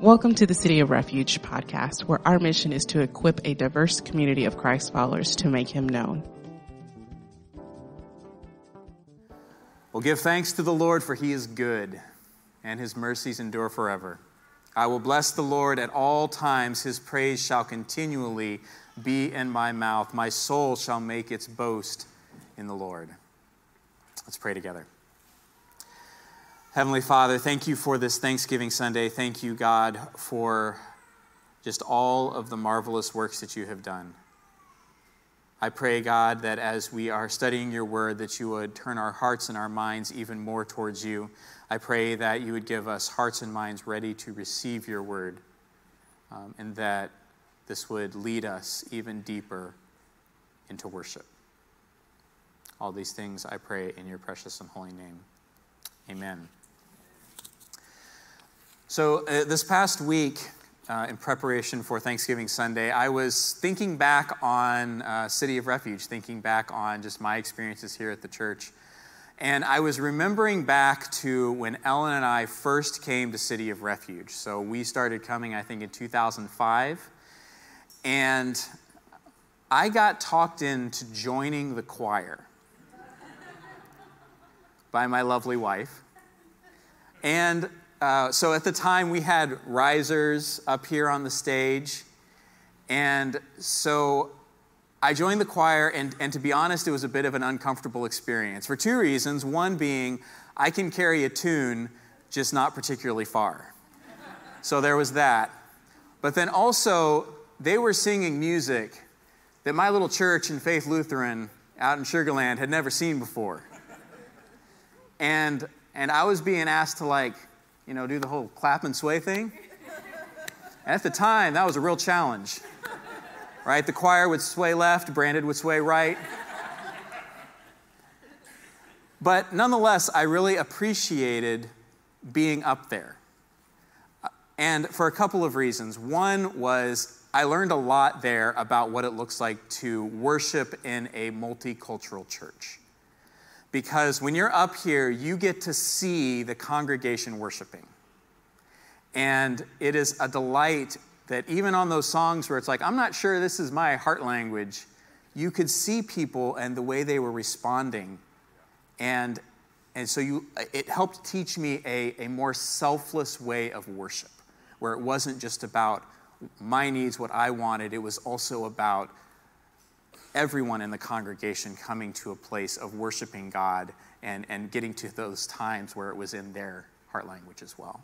Welcome to the City of Refuge podcast, where our mission is to equip a diverse community of Christ followers to make him known. Well, give thanks to the Lord, for he is good, and his mercies endure forever. I will bless the Lord at all times, his praise shall continually be in my mouth. My soul shall make its boast in the Lord. Let's pray together. Heavenly Father, thank you for this Thanksgiving Sunday. Thank you, God, for just all of the marvelous works that you have done. I pray, God, that as we are studying your word, that you would turn our hearts and our minds even more towards you. I pray that you would give us hearts and minds ready to receive your word, um, and that this would lead us even deeper into worship. All these things I pray in your precious and holy name. Amen. So, uh, this past week, uh, in preparation for Thanksgiving Sunday, I was thinking back on uh, City of Refuge, thinking back on just my experiences here at the church. And I was remembering back to when Ellen and I first came to City of Refuge. So, we started coming, I think, in 2005. And I got talked into joining the choir by my lovely wife. And uh, so at the time, we had risers up here on the stage. And so I joined the choir, and, and to be honest, it was a bit of an uncomfortable experience for two reasons. One being, I can carry a tune, just not particularly far. So there was that. But then also, they were singing music that my little church in Faith Lutheran out in Sugar Land had never seen before. And, and I was being asked to, like, you know, do the whole clap and sway thing. At the time, that was a real challenge. Right? The choir would sway left, Brandon would sway right. But nonetheless, I really appreciated being up there. And for a couple of reasons. One was I learned a lot there about what it looks like to worship in a multicultural church because when you're up here, you get to see the congregation worshiping. And it is a delight that even on those songs where it's like, I'm not sure this is my heart language, you could see people and the way they were responding. And, and so you, it helped teach me a, a more selfless way of worship, where it wasn't just about my needs, what I wanted, it was also about everyone in the congregation coming to a place of worshiping God and, and getting to those times where it was in their heart language as well.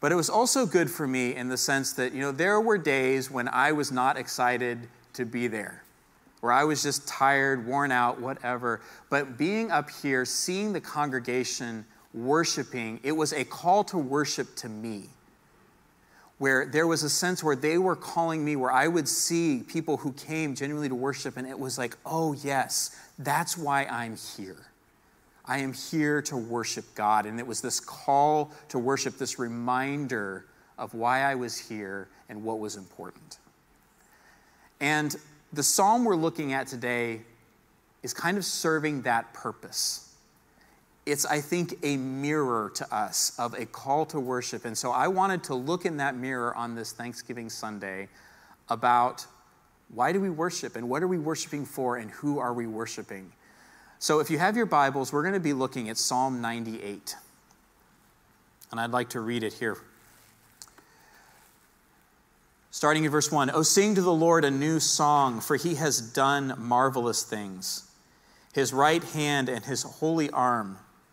But it was also good for me in the sense that, you know, there were days when I was not excited to be there, where I was just tired, worn out, whatever. But being up here, seeing the congregation worshiping, it was a call to worship to me where there was a sense where they were calling me, where I would see people who came genuinely to worship, and it was like, oh, yes, that's why I'm here. I am here to worship God. And it was this call to worship, this reminder of why I was here and what was important. And the psalm we're looking at today is kind of serving that purpose it's, I think, a mirror to us of a call to worship. And so I wanted to look in that mirror on this Thanksgiving Sunday about why do we worship and what are we worshiping for and who are we worshiping. So if you have your Bibles, we're going to be looking at Psalm 98. And I'd like to read it here. Starting in verse 1 Oh, sing to the Lord a new song, for he has done marvelous things. His right hand and his holy arm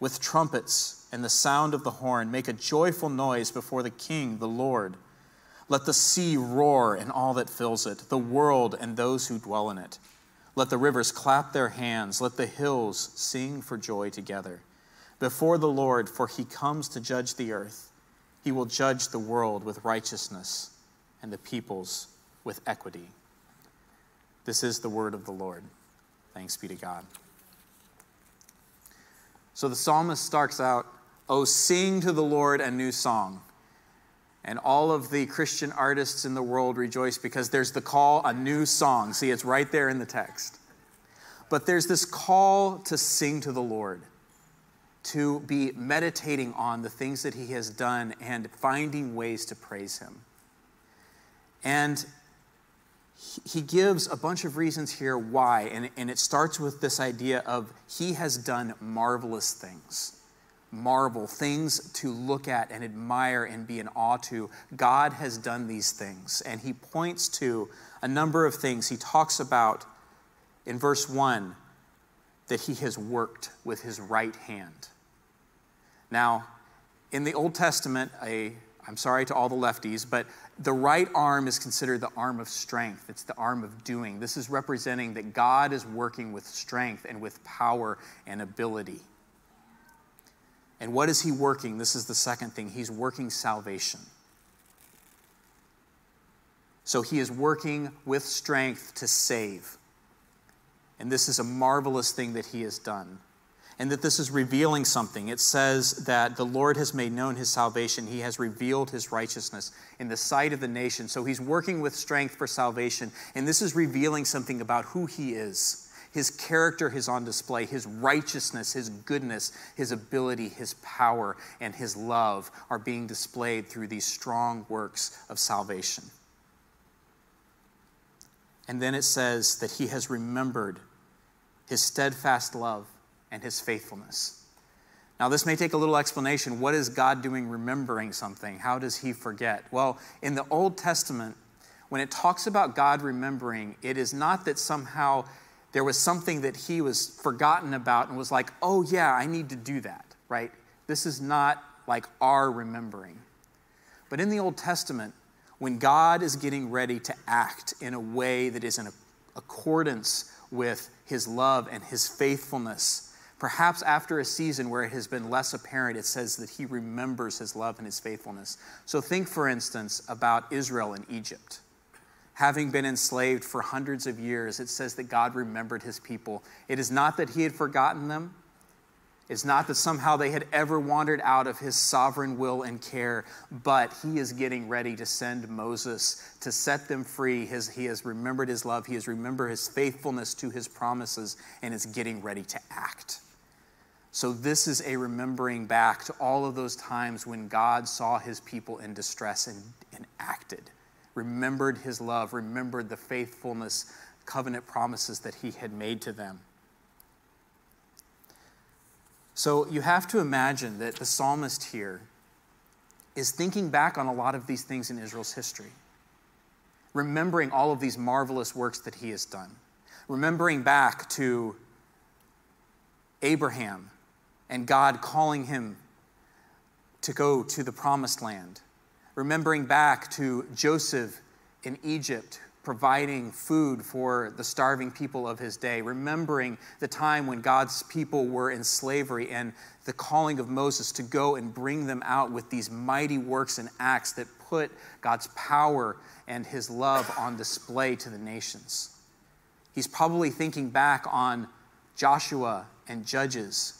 with trumpets and the sound of the horn. Make a joyful noise before the King, the Lord. Let the sea roar and all that fills it, the world and those who dwell in it. Let the rivers clap their hands. Let the hills sing for joy together. Before the Lord, for he comes to judge the earth. He will judge the world with righteousness and the peoples with equity. This is the word of the Lord. Thanks be to God. So the psalmist starts out, Oh, sing to the Lord a new song. And all of the Christian artists in the world rejoice because there's the call, a new song. See, it's right there in the text. But there's this call to sing to the Lord, to be meditating on the things that He has done and finding ways to praise Him. And he gives a bunch of reasons here why, and, and it starts with this idea of He has done marvelous things marvel, things to look at and admire and be in awe to. God has done these things. And he points to a number of things. He talks about in verse 1 that he has worked with his right hand. Now, in the Old Testament, a I'm sorry to all the lefties, but the right arm is considered the arm of strength. It's the arm of doing. This is representing that God is working with strength and with power and ability. And what is he working? This is the second thing. He's working salvation. So he is working with strength to save. And this is a marvelous thing that he has done. And that this is revealing something. It says that the Lord has made known his salvation. He has revealed his righteousness in the sight of the nation. So he's working with strength for salvation. And this is revealing something about who he is. His character is on display, his righteousness, his goodness, his ability, his power, and his love are being displayed through these strong works of salvation. And then it says that he has remembered his steadfast love and his faithfulness. Now, this may take a little explanation. What is God doing remembering something? How does he forget? Well, in the Old Testament, when it talks about God remembering, it is not that somehow there was something that he was forgotten about and was like, oh, yeah, I need to do that, right? This is not like our remembering. But in the Old Testament, when God is getting ready to act in a way that is in accordance with his love and his faithfulness, perhaps after a season where it has been less apparent, it says that he remembers his love and his faithfulness. So think, for instance, about Israel in Egypt having been enslaved for hundreds of years, it says that God remembered his people. It is not that he had forgotten them. It's not that somehow they had ever wandered out of his sovereign will and care, but he is getting ready to send Moses to set them free. His, he has remembered his love, he has remembered his faithfulness to his promises, and is getting ready to act. So, this is a remembering back to all of those times when God saw his people in distress and, and acted remembered his love, remembered the faithfulness, covenant promises that he had made to them. So you have to imagine that the psalmist here is thinking back on a lot of these things in Israel's history, remembering all of these marvelous works that he has done, remembering back to Abraham and God calling him to go to the promised land remembering back to Joseph in Egypt providing food for the starving people of his day, remembering the time when God's people were in slavery and the calling of Moses to go and bring them out with these mighty works and acts that put God's power and his love on display to the nations. He's probably thinking back on Joshua and Judges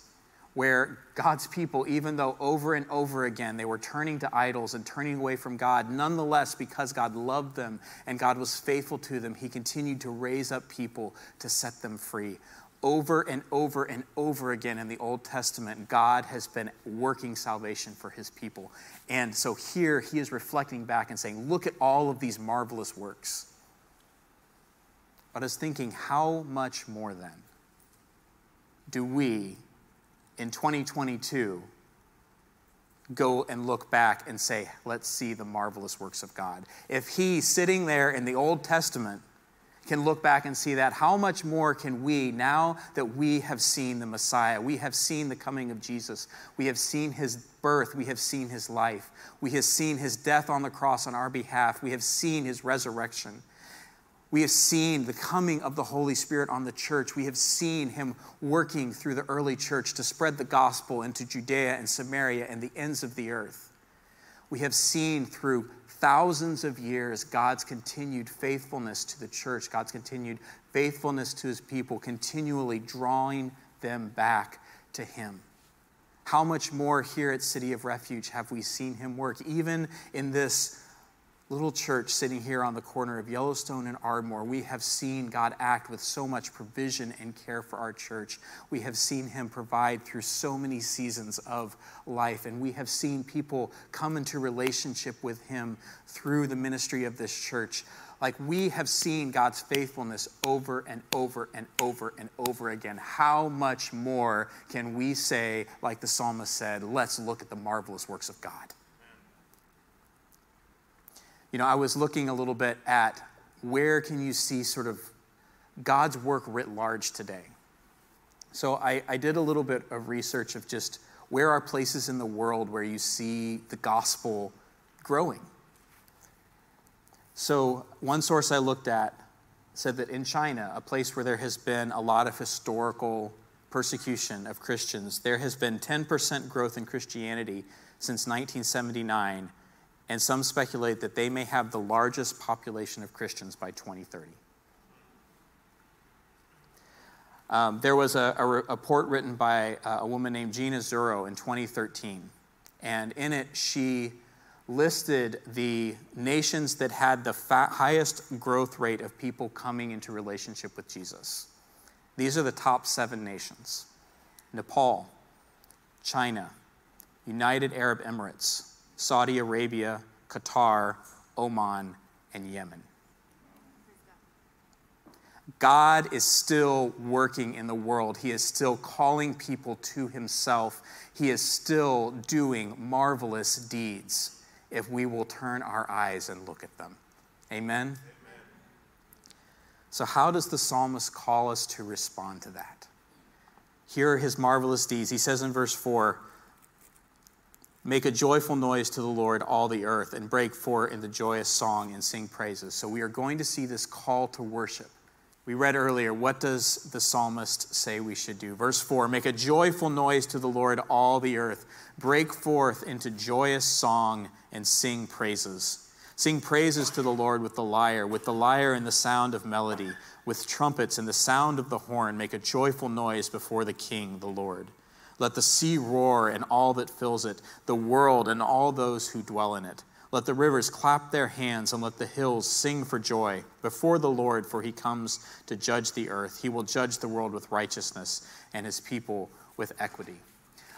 where God's people, even though over and over again they were turning to idols and turning away from God, nonetheless, because God loved them and God was faithful to them, He continued to raise up people to set them free. Over and over and over again in the Old Testament, God has been working salvation for His people. And so here He is reflecting back and saying, Look at all of these marvelous works. But I was thinking, how much more then do we in 2022 go and look back and say, let's see the marvelous works of God. If he, sitting there in the Old Testament, can look back and see that, how much more can we, now that we have seen the Messiah, we have seen the coming of Jesus, we have seen his birth, we have seen his life, we have seen his death on the cross on our behalf, we have seen his resurrection. We have seen the coming of the Holy Spirit on the church. We have seen him working through the early church to spread the gospel into Judea and Samaria and the ends of the earth. We have seen through thousands of years God's continued faithfulness to the church, God's continued faithfulness to his people, continually drawing them back to him. How much more here at City of Refuge have we seen him work, even in this little church sitting here on the corner of Yellowstone and Ardmore, we have seen God act with so much provision and care for our church. We have seen Him provide through so many seasons of life, and we have seen people come into relationship with Him through the ministry of this church. Like we have seen God's faithfulness over and over and over and over again. How much more can we say, like the psalmist said, let's look at the marvelous works of God? You know, I was looking a little bit at where can you see sort of God's work writ large today. So I, I did a little bit of research of just where are places in the world where you see the gospel growing. So one source I looked at said that in China, a place where there has been a lot of historical persecution of Christians, there has been 10% growth in Christianity since 1979 and some speculate that they may have the largest population of Christians by 2030. Um, there was a, a, report written by uh, a woman named Gina Zurlo in 2013, and in it she listed the nations that had the highest growth rate of people coming into relationship with Jesus. These are the top seven nations Nepal, China, United Arab Emirates, Saudi Arabia, Qatar, Oman, and Yemen. God is still working in the world. He is still calling people to Himself. He is still doing marvelous deeds if we will turn our eyes and look at them. Amen? Amen? So, how does the psalmist call us to respond to that? Here are his marvelous deeds. He says in verse 4 Make a joyful noise to the Lord, all the earth, and break forth into joyous song and sing praises. So we are going to see this call to worship. We read earlier, what does the psalmist say we should do? Verse 4 Make a joyful noise to the Lord, all the earth. Break forth into joyous song and sing praises. Sing praises to the Lord with the lyre, with the lyre and the sound of melody, with trumpets and the sound of the horn. Make a joyful noise before the King, the Lord. Let the sea roar and all that fills it, the world and all those who dwell in it. Let the rivers clap their hands and let the hills sing for joy before the Lord, for he comes to judge the earth. He will judge the world with righteousness and his people with equity.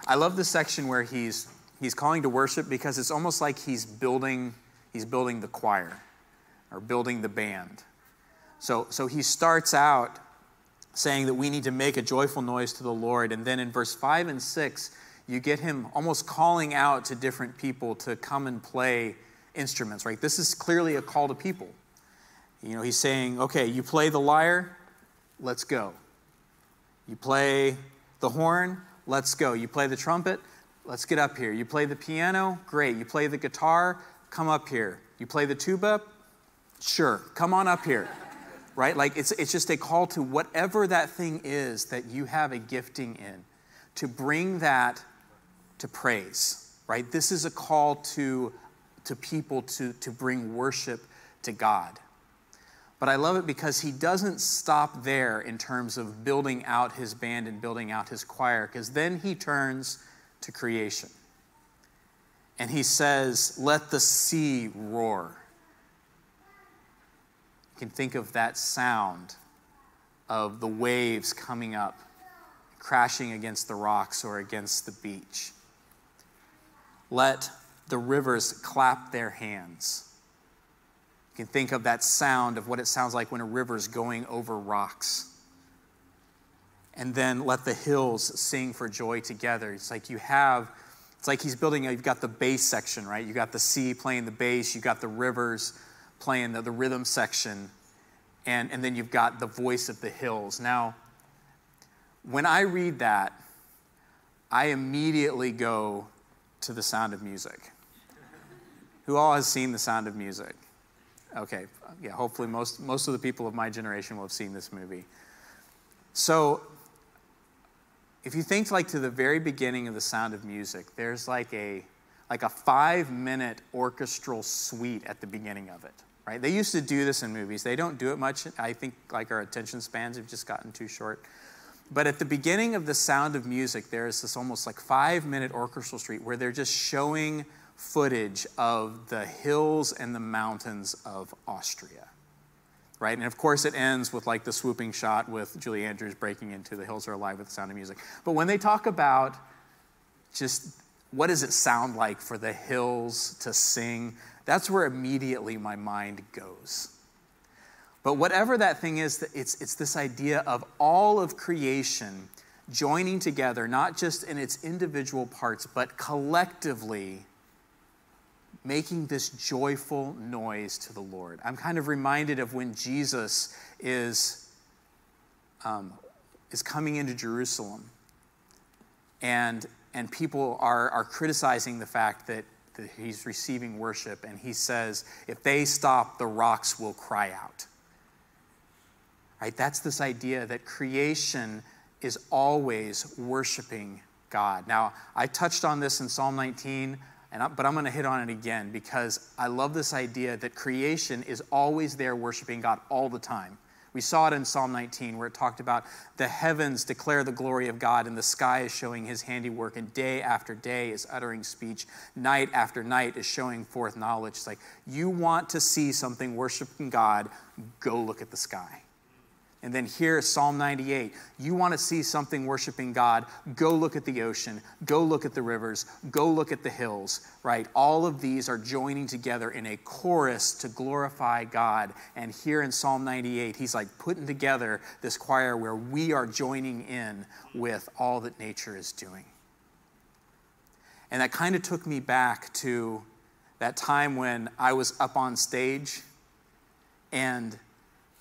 I love the section where he's, he's calling to worship because it's almost like he's building, he's building the choir or building the band. So, so he starts out saying that we need to make a joyful noise to the Lord. And then in verse 5 and 6, you get him almost calling out to different people to come and play instruments, right? This is clearly a call to people. You know, he's saying, okay, you play the lyre, let's go. You play the horn, let's go. You play the trumpet, let's get up here. You play the piano, great. You play the guitar, come up here. You play the tuba, sure, come on up here right? Like it's, it's just a call to whatever that thing is that you have a gifting in, to bring that to praise, right? This is a call to, to people to, to bring worship to God. But I love it because he doesn't stop there in terms of building out his band and building out his choir, because then he turns to creation. And he says, Let the sea roar can think of that sound of the waves coming up, crashing against the rocks or against the beach. Let the rivers clap their hands. You can think of that sound of what it sounds like when a river's going over rocks. And then let the hills sing for joy together. It's like you have, it's like he's building, you've got the bass section, right? You've got the sea playing the bass, you've got the rivers playing the, the rhythm section, and, and then you've got the voice of the hills. Now, when I read that, I immediately go to the sound of music. Who all has seen the sound of music? Okay, yeah, hopefully most, most of the people of my generation will have seen this movie. So, if you think like to the very beginning of the sound of music, there's like a like a five minute orchestral suite at the beginning of it, right? They used to do this in movies. They don't do it much. I think like our attention spans have just gotten too short. But at the beginning of The Sound of Music, there is this almost like five minute orchestral suite where they're just showing footage of the hills and the mountains of Austria. Right? And of course, it ends with like the swooping shot with Julie Andrews breaking into the hills are alive with the sound of music. But when they talk about just what does it sound like for the hills to sing, that's where immediately my mind goes. But whatever that thing is, it's, it's this idea of all of creation joining together, not just in its individual parts, but collectively making this joyful noise to the Lord. I'm kind of reminded of when Jesus is, um, is coming into Jerusalem and, and people are, are criticizing the fact that, that he's receiving worship, and he says, If they stop, the rocks will cry out. Right? That's this idea that creation is always worshiping God. Now, I touched on this in Psalm 19, and I, but I'm going to hit on it again because I love this idea that creation is always there worshiping God all the time. We saw it in Psalm 19 where it talked about the heavens declare the glory of God and the sky is showing his handiwork and day after day is uttering speech. Night after night is showing forth knowledge. It's like you want to see something worshiping God, go look at the sky. And then here, Psalm 98. You want to see something worshiping God, go look at the ocean, go look at the rivers, go look at the hills, right? All of these are joining together in a chorus to glorify God. And here in Psalm 98, he's like putting together this choir where we are joining in with all that nature is doing. And that kind of took me back to that time when I was up on stage and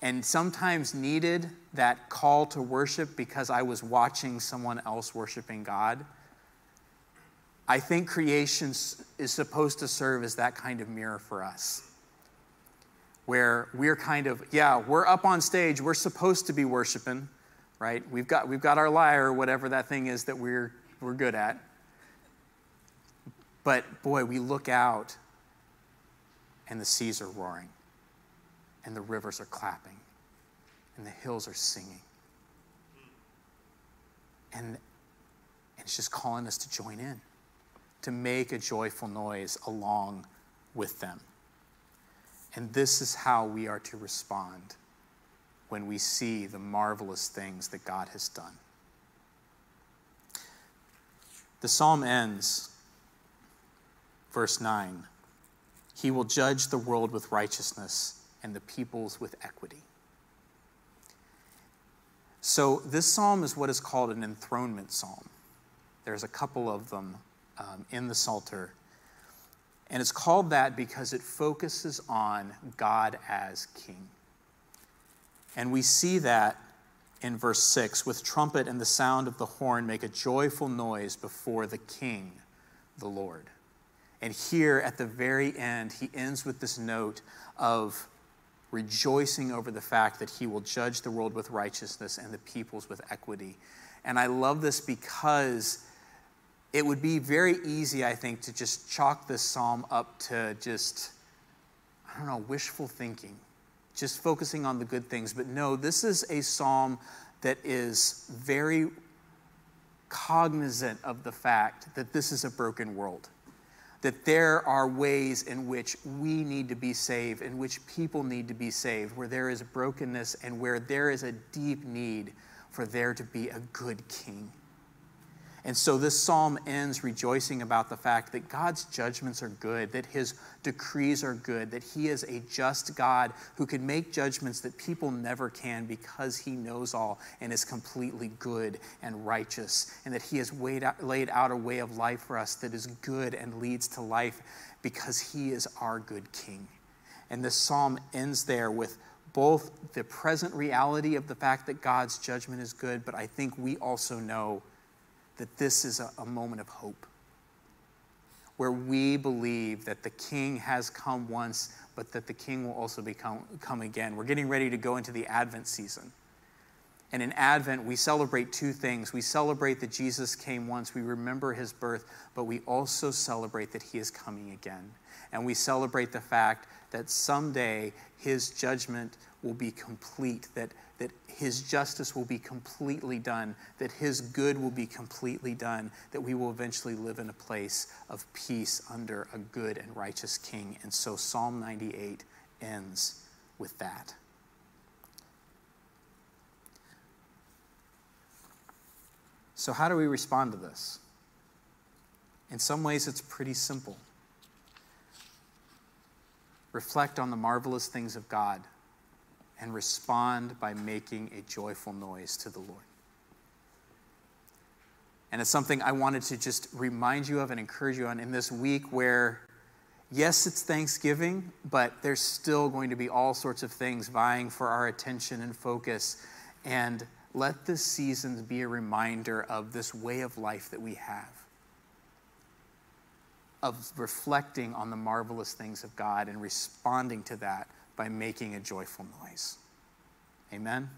and sometimes needed that call to worship because I was watching someone else worshiping God. I think creation is supposed to serve as that kind of mirror for us. Where we're kind of, yeah, we're up on stage, we're supposed to be worshiping, right? We've got, we've got our lyre whatever that thing is that we're, we're good at. But boy, we look out and the seas are roaring and the rivers are clapping, and the hills are singing. And, and it's just calling us to join in, to make a joyful noise along with them. And this is how we are to respond when we see the marvelous things that God has done. The psalm ends, verse 9 He will judge the world with righteousness and the peoples with equity. So, this psalm is what is called an enthronement psalm. There's a couple of them um, in the Psalter. And it's called that because it focuses on God as king. And we see that in verse 6 with trumpet and the sound of the horn make a joyful noise before the king, the Lord. And here at the very end, he ends with this note of rejoicing over the fact that he will judge the world with righteousness and the peoples with equity. And I love this because it would be very easy, I think, to just chalk this psalm up to just, I don't know, wishful thinking, just focusing on the good things. But no, this is a psalm that is very cognizant of the fact that this is a broken world that there are ways in which we need to be saved, in which people need to be saved, where there is brokenness and where there is a deep need for there to be a good king. And so this psalm ends rejoicing about the fact that God's judgments are good, that his decrees are good, that he is a just God who can make judgments that people never can because he knows all and is completely good and righteous, and that he has laid out a way of life for us that is good and leads to life because he is our good king. And this psalm ends there with both the present reality of the fact that God's judgment is good, but I think we also know that this is a, a moment of hope where we believe that the king has come once, but that the king will also become, come again. We're getting ready to go into the Advent season. And in Advent, we celebrate two things. We celebrate that Jesus came once, we remember his birth, but we also celebrate that he is coming again. And we celebrate the fact that someday his judgment will be complete, that, that his justice will be completely done, that his good will be completely done, that we will eventually live in a place of peace under a good and righteous king. And so Psalm 98 ends with that. So, how do we respond to this? In some ways, it's pretty simple. Reflect on the marvelous things of God and respond by making a joyful noise to the Lord. And it's something I wanted to just remind you of and encourage you on in this week where, yes, it's Thanksgiving, but there's still going to be all sorts of things vying for our attention and focus. And let this season be a reminder of this way of life that we have, of reflecting on the marvelous things of God and responding to that by making a joyful noise. Amen.